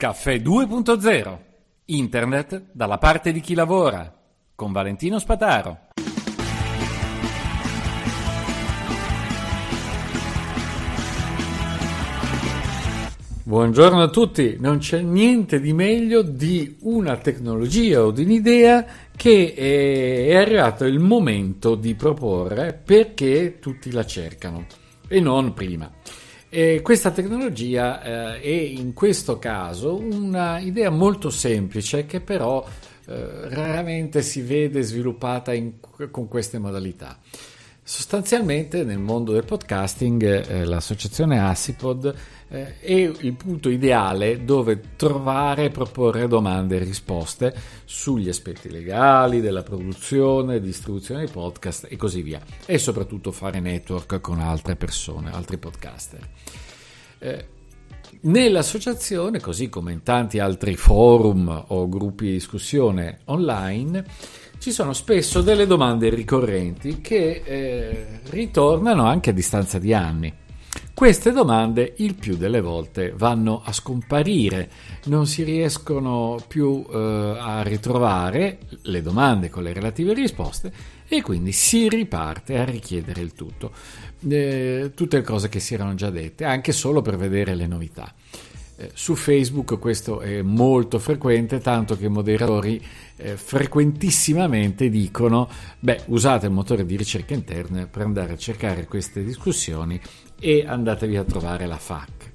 Caffè 2.0 Internet dalla parte di chi lavora con Valentino Spataro. Buongiorno a tutti, non c'è niente di meglio di una tecnologia o di un'idea che è arrivato il momento di proporre perché tutti la cercano e non prima. E questa tecnologia eh, è in questo caso un'idea molto semplice che però eh, raramente si vede sviluppata in, con queste modalità. Sostanzialmente nel mondo del podcasting eh, l'associazione Assipod eh, è il punto ideale dove trovare e proporre domande e risposte sugli aspetti legali, della produzione, distribuzione dei podcast e così via e soprattutto fare network con altre persone, altri podcaster. Eh, Nell'associazione, così come in tanti altri forum o gruppi di discussione online, ci sono spesso delle domande ricorrenti che eh, ritornano anche a distanza di anni. Queste domande il più delle volte vanno a scomparire, non si riescono più eh, a ritrovare le domande con le relative risposte e quindi si riparte a richiedere il tutto, eh, tutte le cose che si erano già dette, anche solo per vedere le novità. Eh, su Facebook questo è molto frequente, tanto che i moderatori eh, frequentissimamente dicono, beh, usate il motore di ricerca interna per andare a cercare queste discussioni e andatevi a trovare la FAC.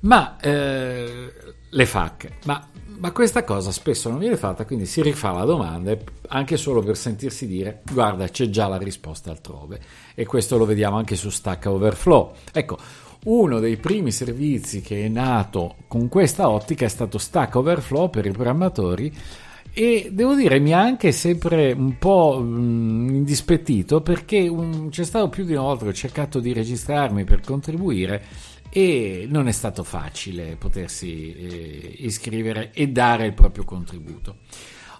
Ma eh, le FAC, ma, ma, questa cosa spesso non viene fatta, quindi si rifà la domanda anche solo per sentirsi dire guarda c'è già la risposta altrove e questo lo vediamo anche su Stack Overflow. Ecco, uno dei primi servizi che è nato con questa ottica è stato Stack Overflow per i programmatori e devo dire mi ha anche sempre un po' mh, indispettito perché um, c'è stato più di una volta che ho cercato di registrarmi per contribuire e non è stato facile potersi eh, iscrivere e dare il proprio contributo.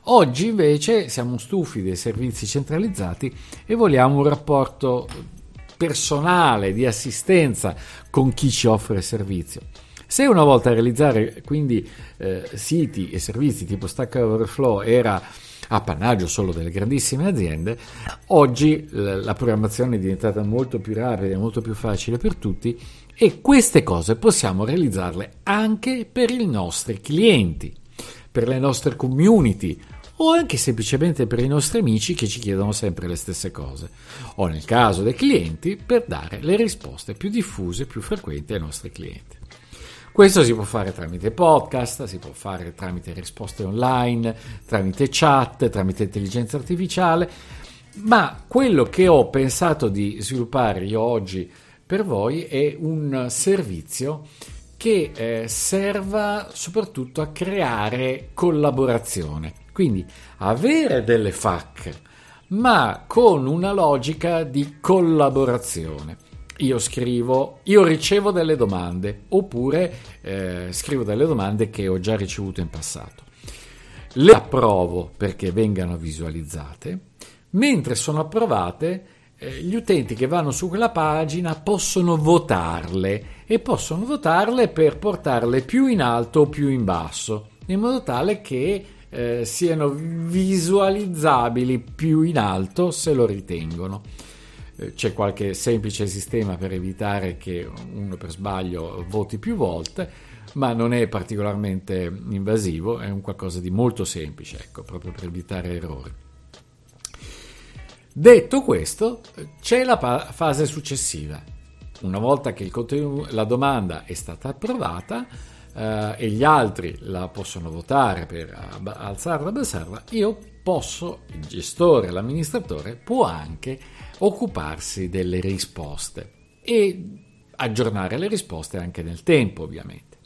Oggi invece siamo stufi dei servizi centralizzati e vogliamo un rapporto personale di assistenza con chi ci offre servizio. Se una volta realizzare quindi eh, siti e servizi tipo Stack Overflow era appannaggio solo delle grandissime aziende, oggi la programmazione è diventata molto più rapida e molto più facile per tutti e queste cose possiamo realizzarle anche per i nostri clienti, per le nostre community o anche semplicemente per i nostri amici che ci chiedono sempre le stesse cose, o nel caso dei clienti per dare le risposte più diffuse e più frequenti ai nostri clienti. Questo si può fare tramite podcast, si può fare tramite risposte online, tramite chat, tramite intelligenza artificiale, ma quello che ho pensato di sviluppare io oggi per voi è un servizio che eh, serva soprattutto a creare collaborazione. Quindi avere delle FAC, ma con una logica di collaborazione io scrivo, io ricevo delle domande oppure eh, scrivo delle domande che ho già ricevuto in passato. Le approvo perché vengano visualizzate, mentre sono approvate gli utenti che vanno su quella pagina possono votarle e possono votarle per portarle più in alto o più in basso, in modo tale che eh, siano visualizzabili più in alto se lo ritengono. Eh, c'è qualche semplice sistema per evitare che uno per sbaglio voti più volte, ma non è particolarmente invasivo, è un qualcosa di molto semplice, ecco, proprio per evitare errori. Detto questo, c'è la pa- fase successiva. Una volta che la domanda è stata approvata eh, e gli altri la possono votare per alzarla o abbassarla, io posso, il gestore, l'amministratore, può anche occuparsi delle risposte e aggiornare le risposte anche nel tempo, ovviamente.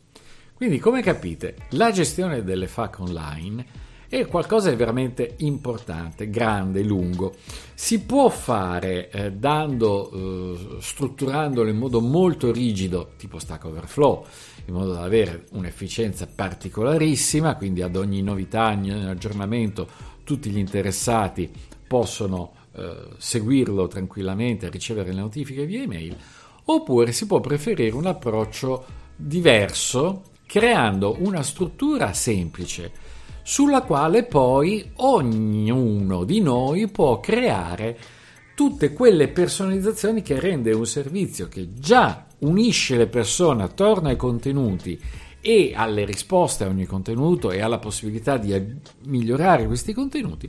Quindi, come capite, la gestione delle FAC online è qualcosa di veramente importante, grande, lungo. Si può fare eh, dando, eh, strutturandolo in modo molto rigido, tipo Stack Overflow, in modo da avere un'efficienza particolarissima, quindi ad ogni novità, ogni aggiornamento, tutti gli interessati possono eh, seguirlo tranquillamente, ricevere le notifiche via email, oppure si può preferire un approccio diverso creando una struttura semplice sulla quale poi ognuno di noi può creare tutte quelle personalizzazioni che rende un servizio che già unisce le persone attorno ai contenuti e alle risposte a ogni contenuto e alla possibilità di migliorare questi contenuti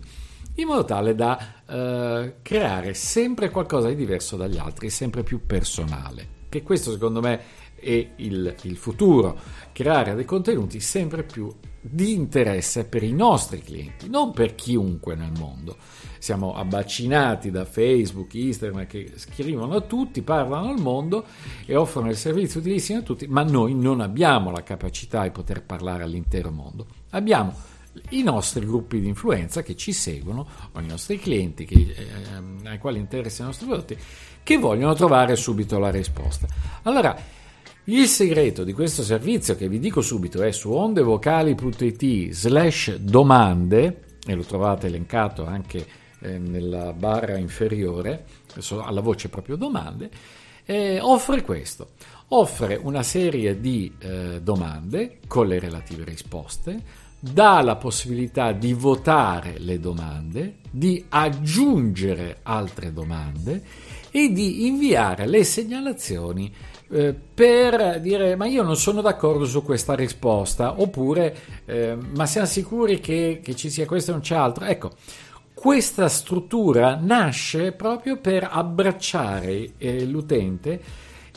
in modo tale da eh, creare sempre qualcosa di diverso dagli altri, sempre più personale. Che questo secondo me è il, il futuro, creare dei contenuti sempre più di interesse per i nostri clienti, non per chiunque nel mondo. Siamo abbacinati da Facebook, Instagram che scrivono a tutti, parlano al mondo e offrono il servizio utilissimo a tutti, ma noi non abbiamo la capacità di poter parlare all'intero mondo. Abbiamo i nostri gruppi di influenza che ci seguono, o i nostri clienti che, eh, ai quali interessano i nostri prodotti, che vogliono trovare subito la risposta. Allora, il segreto di questo servizio, che vi dico subito, è su ondevocali.it slash domande, e lo trovate elencato anche eh, nella barra inferiore, alla voce proprio domande, offre questo. Offre una serie di eh, domande con le relative risposte, dà la possibilità di votare le domande, di aggiungere altre domande e di inviare le segnalazioni eh, per dire ma io non sono d'accordo su questa risposta oppure eh, ma siamo sicuri che, che, ci sia questo e non c'è altro? Ecco questa struttura nasce proprio per abbracciare eh, l'utente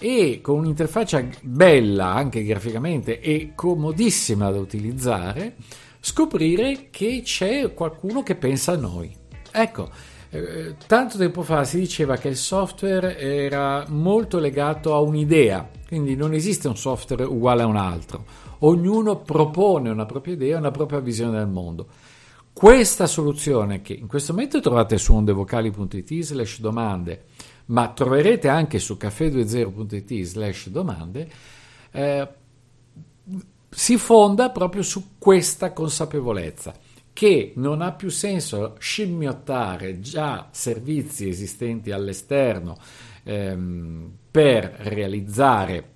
e con un'interfaccia bella anche graficamente e comodissima da utilizzare scoprire che c'è qualcuno che pensa a noi. Ecco eh, tanto tempo fa si diceva che il software era molto legato a un'idea, quindi non esiste un software uguale a un altro, ognuno propone una propria idea, una propria visione del mondo. Questa soluzione che in questo momento trovate su ondevocali.it slash domande, ma troverete anche su caffè20.it slash domande, eh, si fonda proprio su questa consapevolezza che non ha più senso scimmiottare già servizi esistenti all'esterno ehm, per realizzare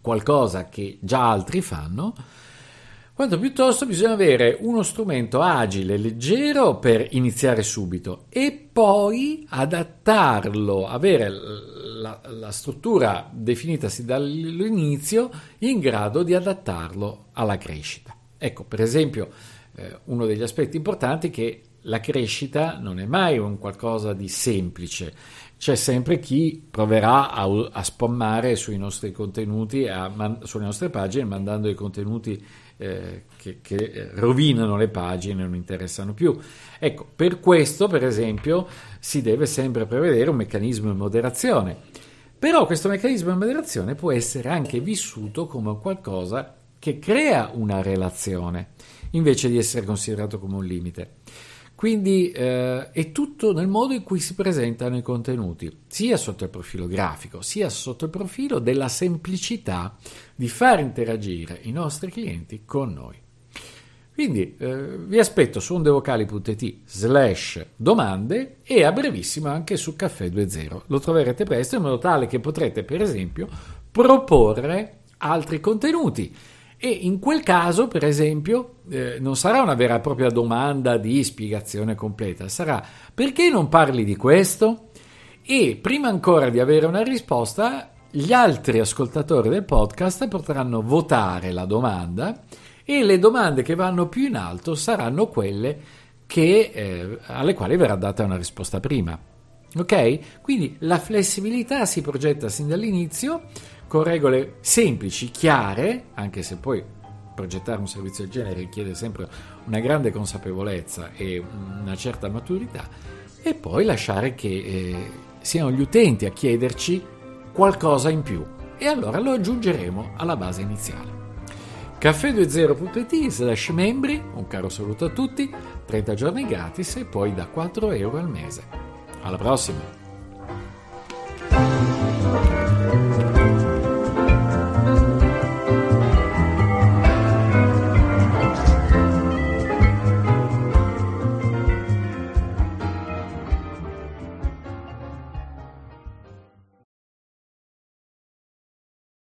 qualcosa che già altri fanno, quanto piuttosto bisogna avere uno strumento agile, leggero per iniziare subito e poi adattarlo, avere la, la struttura definitasi dall'inizio in grado di adattarlo alla crescita. Ecco, per esempio, eh, uno degli aspetti importanti è che la crescita non è mai un qualcosa di semplice, c'è sempre chi proverà a, a spammare sui nostri contenuti, man, sulle nostre pagine, mandando i contenuti eh, che, che, rovinano le pagine non interessano più. Ecco, per questo, per esempio, si deve sempre prevedere un meccanismo di moderazione. Però questo meccanismo di moderazione può essere anche vissuto come qualcosa che crea una relazione invece di essere considerato come un limite. Quindi eh, è tutto nel modo in cui si presentano i contenuti, sia sotto il profilo grafico, sia sotto il profilo della semplicità di far interagire i nostri clienti con noi. Quindi eh, vi aspetto su ondevocali.it slash domande e a brevissimo anche su Caffè 2.0. Lo troverete presto in modo tale che potrete per esempio proporre altri contenuti e in quel caso, per esempio, eh, non sarà una vera e propria domanda di spiegazione completa, sarà perché non parli di questo? E prima ancora di avere una risposta, gli altri ascoltatori del podcast potranno votare la domanda e le domande che vanno più in alto saranno quelle che, eh, alle quali verrà data una risposta prima. Ok? Quindi la flessibilità si progetta sin dall'inizio con regole semplici, chiare, anche se poi progettare un servizio del genere richiede sempre una grande consapevolezza e una certa maturità, e poi lasciare che eh, siano gli utenti a chiederci qualcosa in più e allora lo aggiungeremo alla base iniziale. Caffè20.it slash membri, un caro saluto a tutti, 30 giorni gratis e poi da 4 euro al mese. Alla prossima!